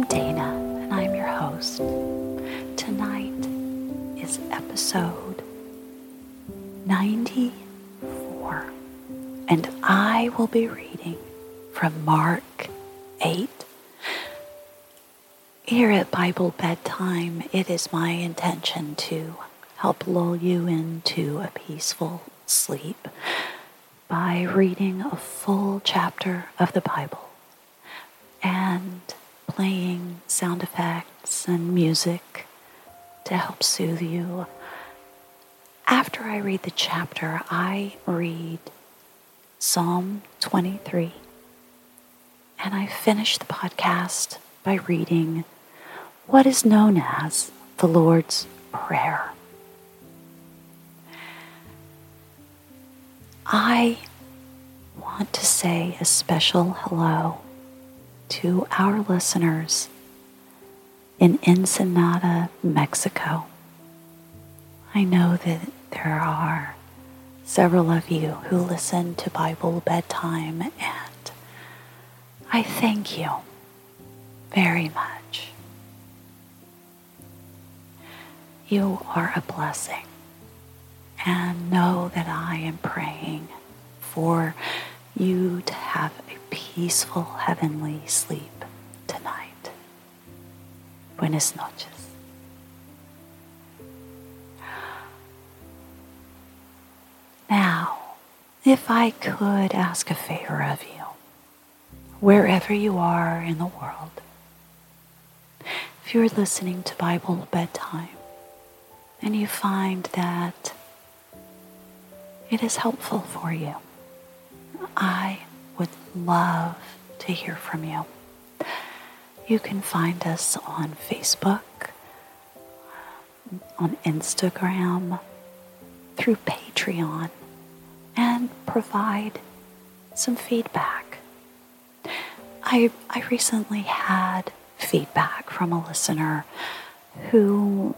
I'm Dana and I'm your host. Tonight is episode 94, and I will be reading from Mark 8. Here at Bible Bedtime, it is my intention to help lull you into a peaceful sleep by reading a full chapter of the Bible and playing sound effects and music to help soothe you. After I read the chapter, I read Psalm 23 and I finish the podcast by reading what is known as the Lord's Prayer. I want to say a special hello to our listeners in Ensenada, Mexico. I know that there are several of you who listen to Bible bedtime, and I thank you very much. You are a blessing and know that I am praying for you to have a peaceful heavenly sleep tonight. Buenas noches. Now, if I could ask a favor of you, wherever you are in the world, if you're listening to Bible bedtime and you find that it is helpful for you. I would love to hear from you. You can find us on Facebook, on Instagram, through Patreon, and provide some feedback. I, I recently had feedback from a listener who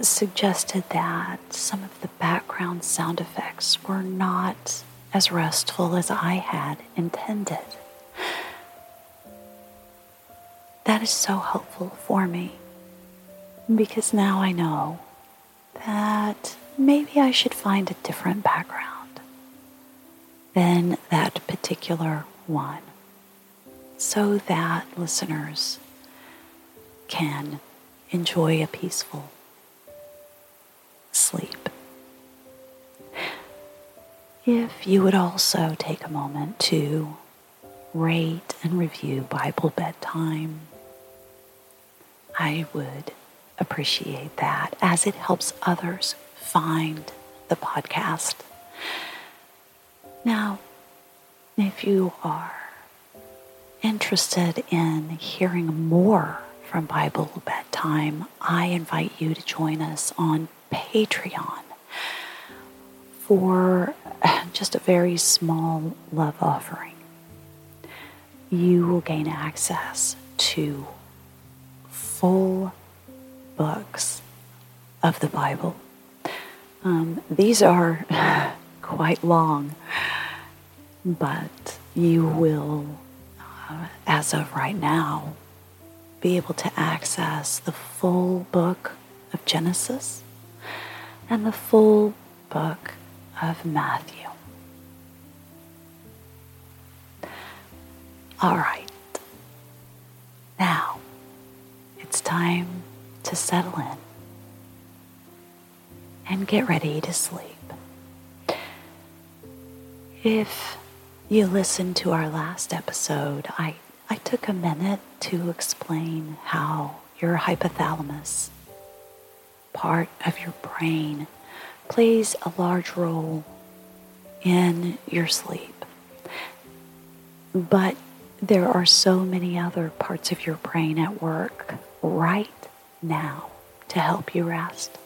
suggested that some of the background sound effects were not as restful as I had intended. That is so helpful for me because now I know that maybe I should find a different background than that particular one so that listeners can enjoy a peaceful sleep. If you would also take a moment to rate and review Bible Bedtime, I would appreciate that as it helps others find the podcast. Now, if you are interested in hearing more from Bible Bedtime, I invite you to join us on Patreon for just a very small love offering. You will gain access to full books of the Bible. Um, these are quite long, but you will, uh, as of right now, be able to access the full book of Genesis and the full book of Matthew. All right. Now, it's time to settle in and get ready to sleep. If you listened to our last episode, I, I took a minute to explain how your hypothalamus part of your brain plays a large role in your sleep. But there are so many other parts of your brain at work right now to help you rest.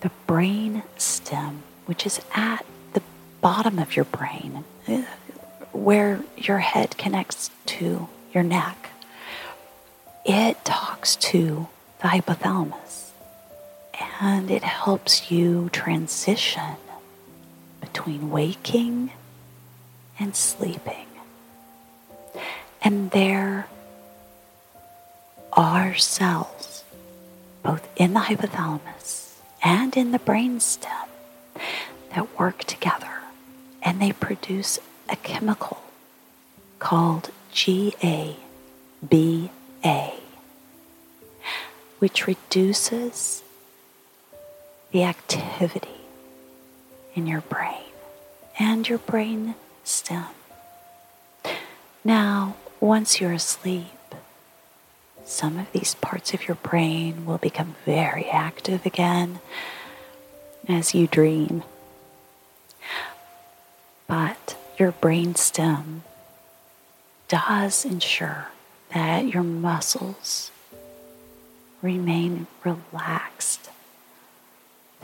The brain stem, which is at the bottom of your brain, where your head connects to your neck, it talks to the hypothalamus. And it helps you transition between waking and sleeping. And there are cells, both in the hypothalamus and in the brainstem, that work together and they produce a chemical called GABA, which reduces the activity in your brain and your brain stem. Now, once you're asleep, some of these parts of your brain will become very active again as you dream. But your brain stem does ensure that your muscles remain relaxed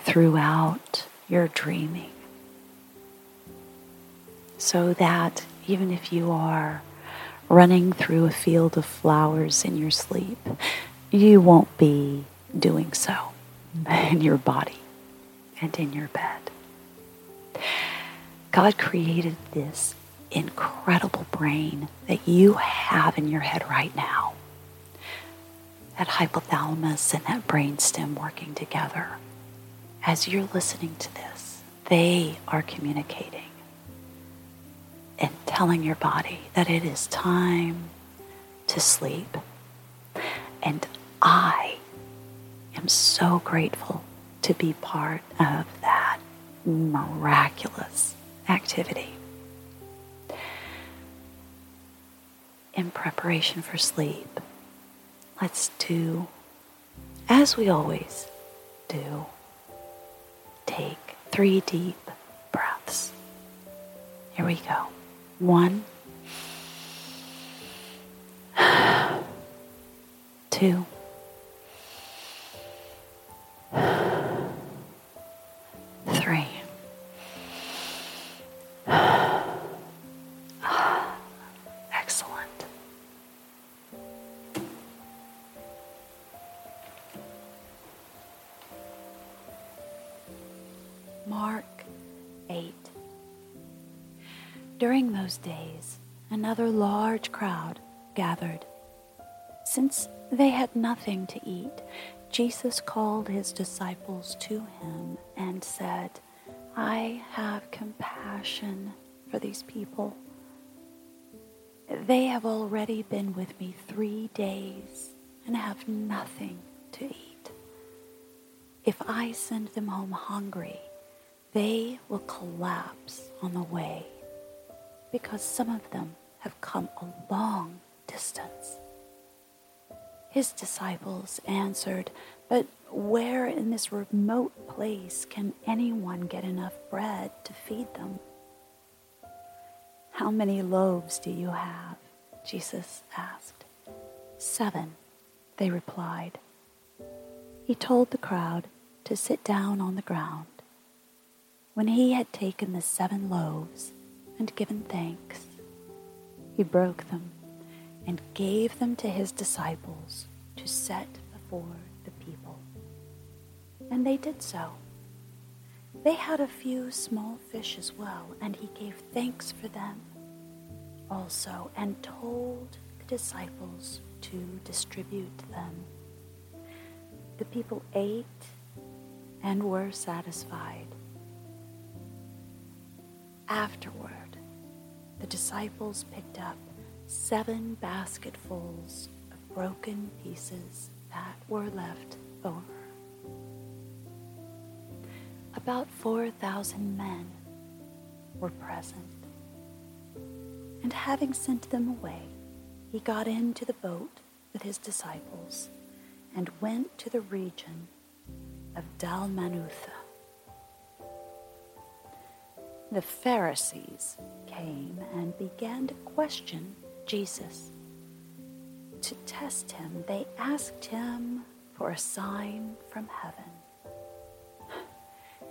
throughout your dreaming. So that even if you are running through a field of flowers in your sleep, you won't be doing so in your body and in your bed. God created this incredible brain that you have in your head right now. That hypothalamus and that brainstem working together. As you're listening to this, they are communicating and telling your body that it is time to sleep. And I am so grateful to be part of that miraculous activity. In preparation for sleep, let's do as we always do. Three deep breaths. Here we go. One, two, During those days, another large crowd gathered. Since they had nothing to eat, Jesus called his disciples to him and said, I have compassion for these people. They have already been with me three days and have nothing to eat. If I send them home hungry, they will collapse on the way because some of them have come a long distance. His disciples answered, But where in this remote place can anyone get enough bread to feed them? How many loaves do you have? Jesus asked. Seven, they replied. He told the crowd to sit down on the ground. When he had taken the seven loaves and given thanks, he broke them and gave them to his disciples to set before the people. And they did so. They had a few small fish as well, and he gave thanks for them also and told the disciples to distribute them. The people ate and were satisfied. Afterward, the disciples picked up seven basketfuls of broken pieces that were left over. About 4,000 men were present. And having sent them away, he got into the boat with his disciples and went to the region of Dalmanutha. The Pharisees came and began to question Jesus. To test him, they asked him for a sign from heaven.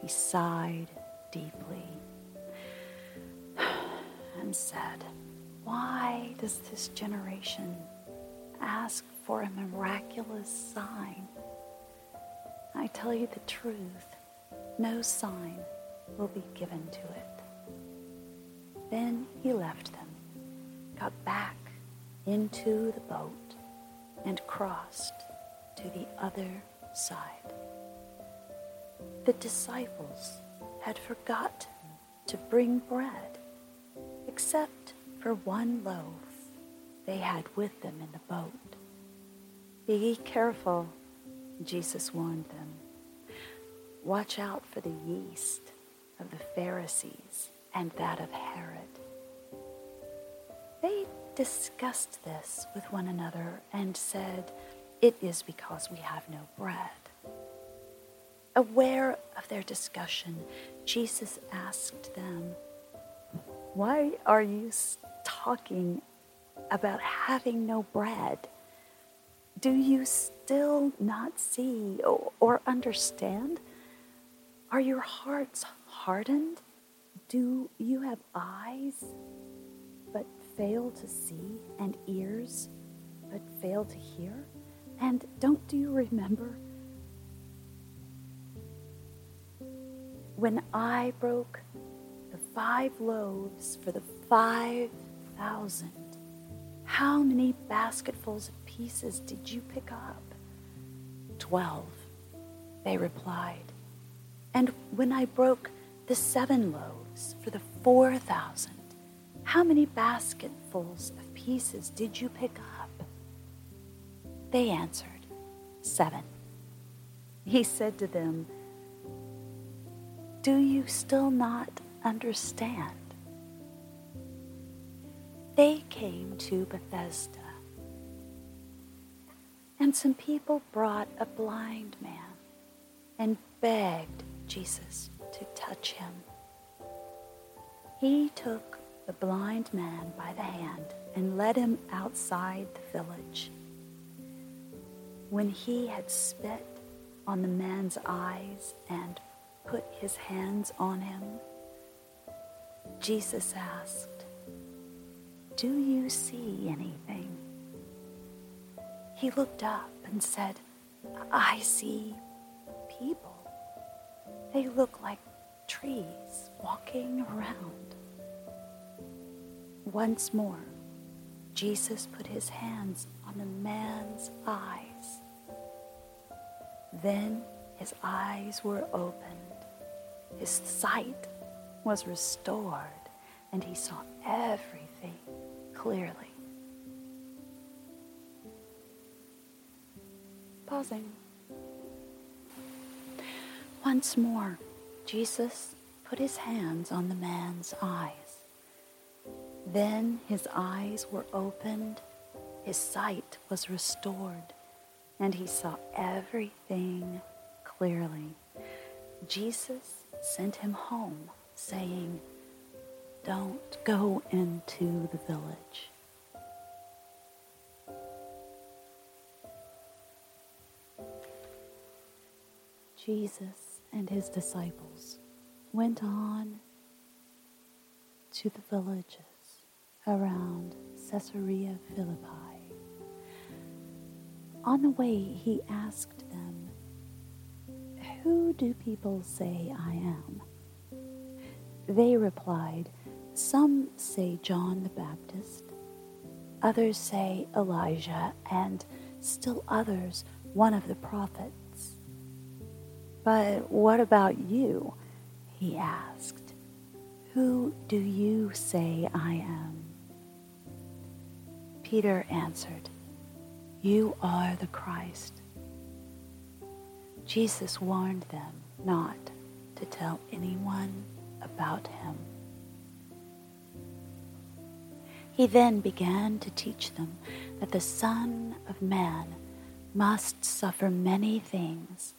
He sighed deeply and said, Why does this generation ask for a miraculous sign? I tell you the truth, no sign will be given to it. Then he left them, got back into the boat and crossed to the other side. The disciples had forgotten to bring bread, except for one loaf they had with them in the boat. Be careful, Jesus warned them. Watch out for the yeast of the Pharisees and that of Herod. Discussed this with one another and said, It is because we have no bread. Aware of their discussion, Jesus asked them, Why are you talking about having no bread? Do you still not see or understand? Are your hearts hardened? Do you have eyes fail to see, and ears but fail to hear? And don't do you remember when I broke the five loaves for the five thousand? How many basketfuls of pieces did you pick up? Twelve, they replied. And when I broke the seven loaves for the four thousand, how many basketfuls of pieces did you pick up? They answered, Seven. He said to them, Do you still not understand? They came to Bethsaida, and some people brought a blind man and begged Jesus to touch him. He took the blind man by the hand and led him outside the village. When he had spit on the man's eyes and put his hands on him, Jesus asked, Do you see anything? He looked up and said, I see people. They look like trees walking around. Once more, Jesus put his hands on the man's eyes. Then his eyes were opened, his sight was restored, and he saw everything clearly. Pausing. Once more, Jesus put his hands on the man's eyes. Then his eyes were opened, his sight was restored, and he saw everything clearly. Jesus sent him home, saying, Don't go into the village. Jesus and his disciples went on to the villages around Caesarea Philippi. On the way, he asked them, Who do people say I am? They replied, Some say John the Baptist, others say Elijah, and still others one of the prophets. But what about you? He asked. Who do you say I am? Peter answered, You are the Christ. Jesus warned them not to tell anyone about him. He then began to teach them that the Son of Man must suffer many things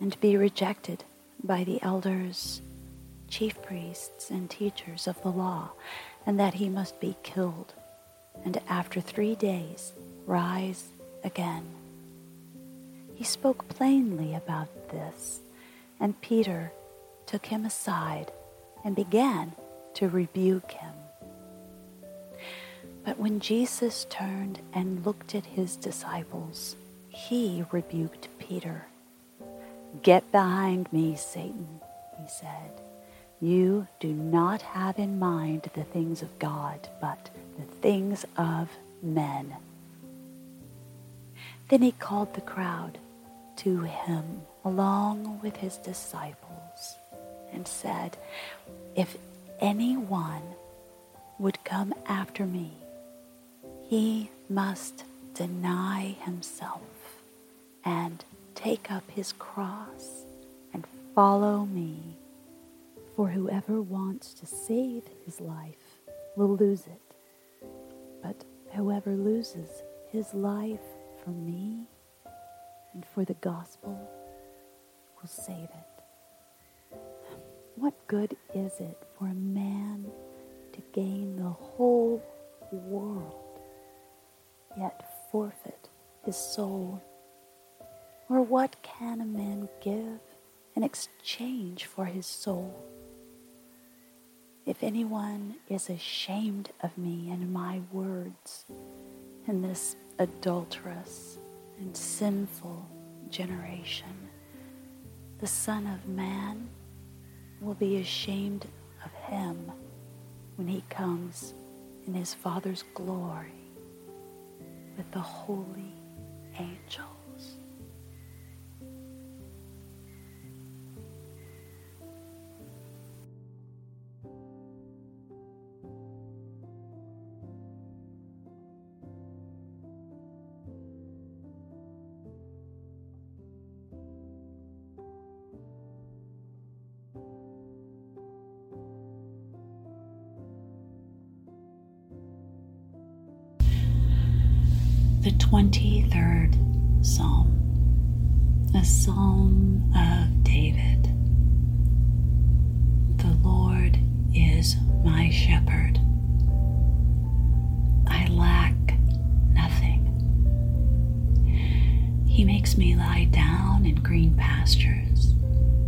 and be rejected by the elders, chief priests, and teachers of the law, and that he must be killed, and after three days rise again. He spoke plainly about this, and Peter took him aside and began to rebuke him. But when Jesus turned and looked at his disciples, he rebuked Peter. Get behind me, Satan, he said. You do not have in mind the things of God, but the things of men. Then he called the crowd to him along with his disciples and said, If anyone would come after me, he must deny himself and take up his cross and follow me. For whoever wants to save his life will lose it, but whoever loses his life for me and for the gospel will save it. What good is it for a man to gain the whole world, yet forfeit his soul? Or what can a man give in exchange for his soul? If anyone is ashamed of me and my words in this adulterous and sinful generation, the Son of Man will be ashamed of him when he comes in his Father's glory with the holy angels. The 23rd Psalm, a psalm of David. The Lord is my shepherd. I lack nothing. He makes me lie down in green pastures.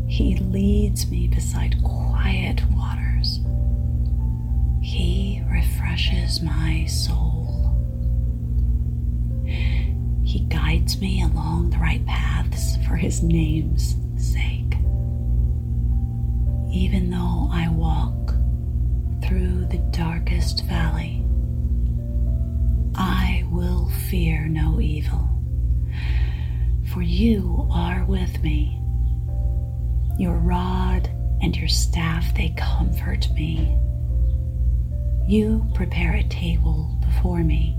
He leads me beside quiet waters. He refreshes my soul. He guides me along the right paths for His name's sake. Even though I walk through the darkest valley, I will fear no evil, for you are with me. Your rod and your staff, they comfort me. You prepare a table before me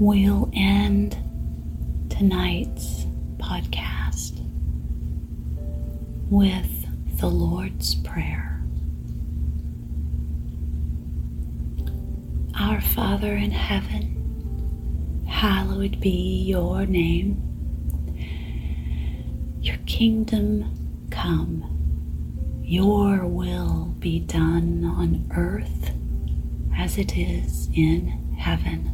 We'll end tonight's podcast with the Lord's Prayer. Our Father in heaven, hallowed be your name. Your kingdom come, your will be done on earth as it is in heaven.